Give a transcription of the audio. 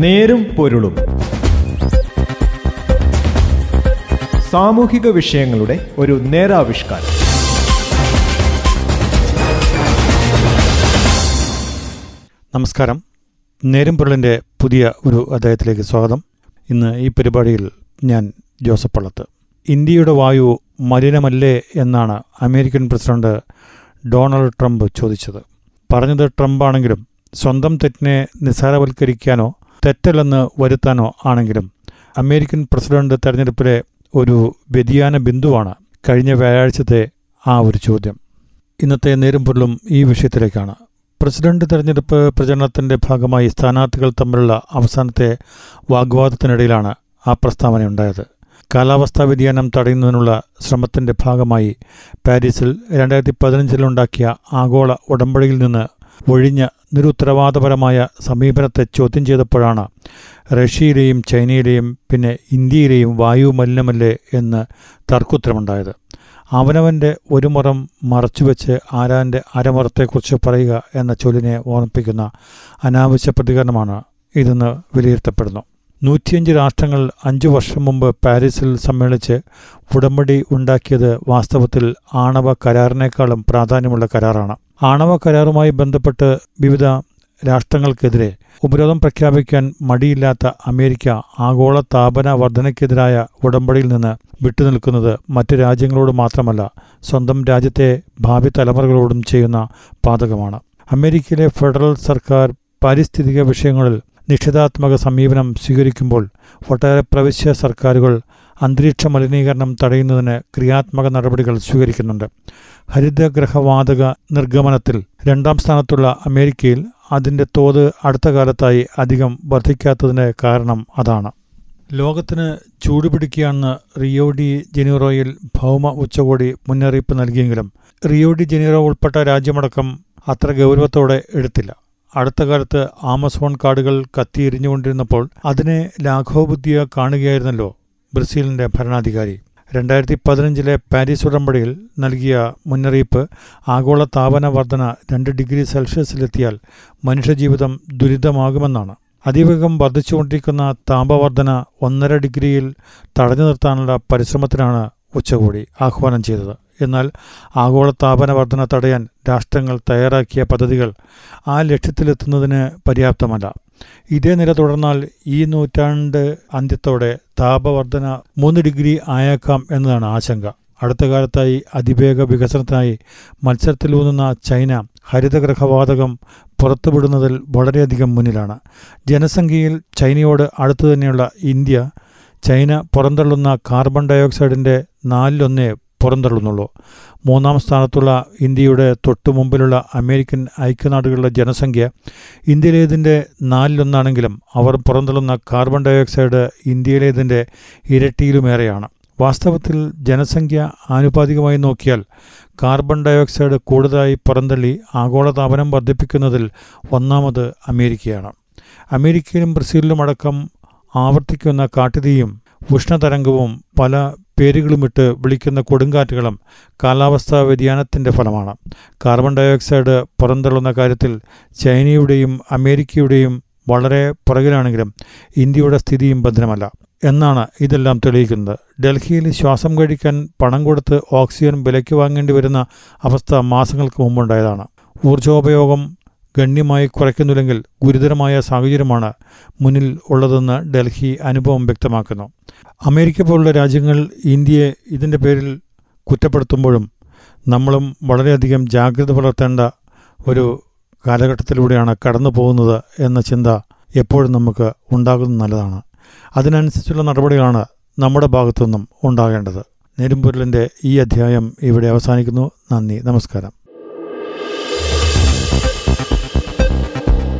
നേരും പൊരുളും. സാമൂഹിക വിഷയങ്ങളുടെ ഒരു നേരാവിഷ്കാരം. നമസ്കാരം. നേരും പൊരുളിന്റെ പുതിയ ഒരു അദ്ദേഹത്തിലേക്ക് സ്വാഗതം. ഇന്ന് ഈ പരിപാടിയിൽ ഞാൻ ജോസഫ് പള്ളത്ത്. ഇന്ത്യയുടെ വായു മലിനമല്ലേ എന്നാണ് അമേരിക്കൻ പ്രസിഡന്റ് ഡൊണാൾഡ് ട്രംപ് ചോദിച്ചത്. പറഞ്ഞത് ട്രംപാണെങ്കിലും സ്വന്തം തെറ്റിനെ നിസ്സാരവൽക്കരിക്കാനോ തെറ്റല്ലെന്ന് വരുത്താനോ ആണെങ്കിലും അമേരിക്കൻ പ്രസിഡന്റ് തെരഞ്ഞെടുപ്പിലെ ഒരു വ്യതിയാന ബിന്ദുവാണ് കഴിഞ്ഞ വ്യാഴാഴ്ചത്തെ ആ ഒരു ചോദ്യം. ഇന്നത്തെ നേരും പൊരുളും ഈ വിഷയത്തിലേക്കാണ്. പ്രസിഡന്റ് തെരഞ്ഞെടുപ്പ് പ്രചരണത്തിന്റെ ഭാഗമായി സ്ഥാനാർത്ഥികൾ തമ്മിലുള്ള അവസാനത്തെ വാഗ്വാദത്തിനിടയിലാണ് ആ പ്രസ്താവനയുണ്ടായത്. കാലാവസ്ഥാ വ്യതിയാനം തടയുന്നതിനുള്ള ശ്രമത്തിന്റെ ഭാഗമായി പാരീസിൽ രണ്ടായിരത്തി പതിനഞ്ചിലുണ്ടാക്കിയ ആഗോള ഉടമ്പടിയിൽ നിന്ന് ഒഴിഞ്ഞ നിരുത്തരവാദപരമായ സമീപനത്തെ ചോദ്യം ചെയ്തപ്പോഴാണ് റഷ്യയിലെയും ചൈനയിലെയും പിന്നെ ഇന്ത്യയിലെയും വായു മലിനമല്ലേ എന്ന് തർക്കുത്തരമുണ്ടായത്. അവനവന്റെ ഒരു മുറം മറച്ചുവെച്ച് ആരാന്റെ അരമുറത്തെക്കുറിച്ച് പറയുക എന്ന ചൊല്ലിനെ ഓർമ്മിപ്പിക്കുന്ന അനാവശ്യ പ്രതികരണമാണ് ഇതെന്ന് വിലയിരുത്തപ്പെടുന്നു. നൂറ്റിയഞ്ച് രാഷ്ട്രങ്ങൾ അഞ്ചു വർഷം മുമ്പ് പാരീസിൽ സമ്മേളിച്ച് ഉടമ്പടി ഉണ്ടാക്കിയത് വാസ്തവത്തിൽ ആണവ കരാറിനേക്കാളും പ്രാധാന്യമുള്ള കരാറാണ്. ആണവ കരാറുമായി ബന്ധപ്പെട്ട് വിവിധ രാഷ്ട്രങ്ങൾക്കെതിരെ ഉപരോധം പ്രഖ്യാപിക്കാൻ മടിയില്ലാത്ത അമേരിക്ക ആഗോള താപന വർധനയ്ക്കെതിരായ ഉടമ്പടിയിൽ നിന്ന് വിട്ടുനിൽക്കുന്നത് മറ്റു രാജ്യങ്ങളോട് മാത്രമല്ല സ്വന്തം രാജ്യത്തെ ഭാവി തലമുറകളോടും ചെയ്യുന്ന പാതകമാണ്. അമേരിക്കയിലെ ഫെഡറൽ സർക്കാർ പാരിസ്ഥിതിക വിഷയങ്ങളിൽ നിഷേധാത്മക സമീപനം സ്വീകരിക്കുമ്പോൾ ഒട്ടേറെ പ്രവിശ്യ സർക്കാരുകൾ അന്തരീക്ഷ മലിനീകരണം തടയുന്നതിന് ക്രിയാത്മക നടപടികൾ സ്വീകരിക്കുന്നുണ്ട്. ഹരിതഗ്രഹവാതക നിർഗമനത്തിൽ രണ്ടാം സ്ഥാനത്തുള്ള അമേരിക്കയിൽ അതിന്റെ തോത് അടുത്ത കാലത്തായി അധികം വർദ്ധിക്കാത്തതിന് കാരണം അതാണ്. ലോകത്തിന് ചൂടുപിടിക്കുകയാണെന്ന് റിയോ ഡി ജനീറോയിൽ ഭൗമ ഉച്ചകോടി മുന്നറിയിപ്പ് നൽകിയെങ്കിലും റിയോ ഡി ജനീറോ ഉൾപ്പെട്ട രാജ്യമടക്കം അത്ര ഗൗരവത്തോടെ എടുത്തില്ല. അടുത്ത കാലത്ത് ആമസോൺ കാടുകൾ കത്തിയെരിഞ്ഞുകൊണ്ടിരുന്നപ്പോൾ അതിനെ ലാഘവബുദ്ധിയ കാണുകയായിരുന്നല്ലോ ബ്രസീലിന്റെ ഭരണാധികാരി. രണ്ടായിരത്തി പതിനഞ്ചിലെ പാരീസ് ഉടമ്പടിയിൽ നൽകിയ മുന്നറിയിപ്പ് ആഗോള താപന വർധന രണ്ട് ഡിഗ്രി സെൽഷ്യസിലെത്തിയാൽ മനുഷ്യജീവിതം ദുരിതമാകുമെന്നാണ്. അതിവേഗം വർദ്ധിച്ചുകൊണ്ടിരിക്കുന്ന താപവർധന ഒന്നര ഡിഗ്രിയിൽ തടഞ്ഞു നിർത്താനുള്ള പരിശ്രമത്തിനാണ് ഉച്ചകോടി ആഹ്വാനം ചെയ്തത്. എന്നാൽ ആഗോള താപന വർധന തടയാൻ രാഷ്ട്രങ്ങൾ തയ്യാറാക്കിയ പദ്ധതികൾ ആ ലക്ഷ്യത്തിലെത്തുന്നതിന് പര്യാപ്തമല്ല. ഇതേ നില തുടർന്നാൽ ഈ നൂറ്റാണ്ട് അന്ത്യത്തോടെ താപവർധന മൂന്ന് ഡിഗ്രി ആയേക്കാം എന്നതാണ് ആശങ്ക. അടുത്ത കാലത്തായി അതിവേഗ വികസനത്തിനായി മത്സരത്തിലൂന്നുന്ന ചൈന ഹരിതഗ്രഹവാതകം പുറത്തുവിടുന്നതിൽ വളരെയധികം മുന്നിലാണ്. ജനസംഖ്യയിൽ ചൈനയോട് അടുത്തു തന്നെയുള്ള ഇന്ത്യ ചൈന പുറന്തള്ളുന്ന കാർബൺ ഡയോക്സൈഡിന്റെ നാലിലൊന്നേ പുറന്തള്ളുന്നുള്ളൂ. മൂന്നാം സ്ഥാനത്തുള്ള ഇന്ത്യയുടെ തൊട്ടു മുമ്പിലുള്ള അമേരിക്കൻ ഐക്യനാടുകളുടെ ജനസംഖ്യ ഇന്ത്യയിലേതിന്റെ നാലിലൊന്നാണെങ്കിലും അവർ പുറന്തള്ളുന്ന കാർബൺ ഡയോക്സൈഡ് ഇന്ത്യയിലേതിന്റെ ഇരട്ടിയിലുമേറെയാണ്. വാസ്തവത്തിൽ ജനസംഖ്യ ആനുപാതികമായി നോക്കിയാൽ കാർബൺ ഡയോക്സൈഡ് കൂടുതലായി പുറന്തള്ളി ആഗോളതാപനം വർദ്ധിപ്പിക്കുന്നതിൽ ഒന്നാമത് അമേരിക്കയാണ്. അമേരിക്കയിലും ബ്രസീലിലുമടക്കം ആവർത്തിക്കുന്ന കാട്ടുതീയും ഉഷ്ണതരംഗവും പല പേരുകളുമിട്ട് വിളിക്കുന്ന കൊടുങ്കാറ്റുകളും കാലാവസ്ഥാ വ്യതിയാനത്തിന്റെ ഫലമാണ്. കാർബൺ ഡയോക്സൈഡ് പുറന്തള്ളുന്ന കാര്യത്തിൽ ചൈനയുടെയും അമേരിക്കയുടെയും വളരെ പുറകിലാണെങ്കിലും ഇന്ത്യയുടെ സ്ഥിതിയും ഭദ്രമല്ല എന്നാണ് ഇതെല്ലാം തെളിയിക്കുന്നത്. ഡൽഹിയിൽ ശ്വാസം കഴിക്കാൻ പണം കൊടുത്ത് ഓക്സിജൻ വിലയ്ക്ക് വാങ്ങേണ്ടി വരുന്ന അവസ്ഥ മാസങ്ങൾക്ക് മുമ്പുണ്ടായതാണ്. ഊർജോപയോഗം ഗണ്യമായി കുറയ്ക്കുന്നില്ലെങ്കിൽ ഗുരുതരമായ സാഹചര്യമാണ് മുന്നിൽ ഉള്ളതെന്ന് ഡൽഹി അനുഭവം വ്യക്തമാക്കുന്നു. അമേരിക്ക പോലുള്ള രാജ്യങ്ങൾ ഇന്ത്യയെ ഇതിന്റെ പേരിൽ കുറ്റപ്പെടുത്തുമ്പോഴും നമ്മളും വളരെയധികം ജാഗ്രത പുലർത്തേണ്ട ഒരു കാലഘട്ടത്തിലൂടെയാണ് കടന്നു പോകുന്നത് എന്ന ചിന്ത എപ്പോഴും നമുക്ക് ഉണ്ടാകുന്നത് നല്ലതാണ്. അതിനനുസരിച്ചുള്ള നടപടികളാണ് നമ്മുടെ ഭാഗത്തുനിന്നും ഉണ്ടാകേണ്ടത്. നെരുമ്പൊരുളിന്റെ ഈ അധ്യായം ഇവിടെ അവസാനിക്കുന്നു. നന്ദി. നമസ്കാരം.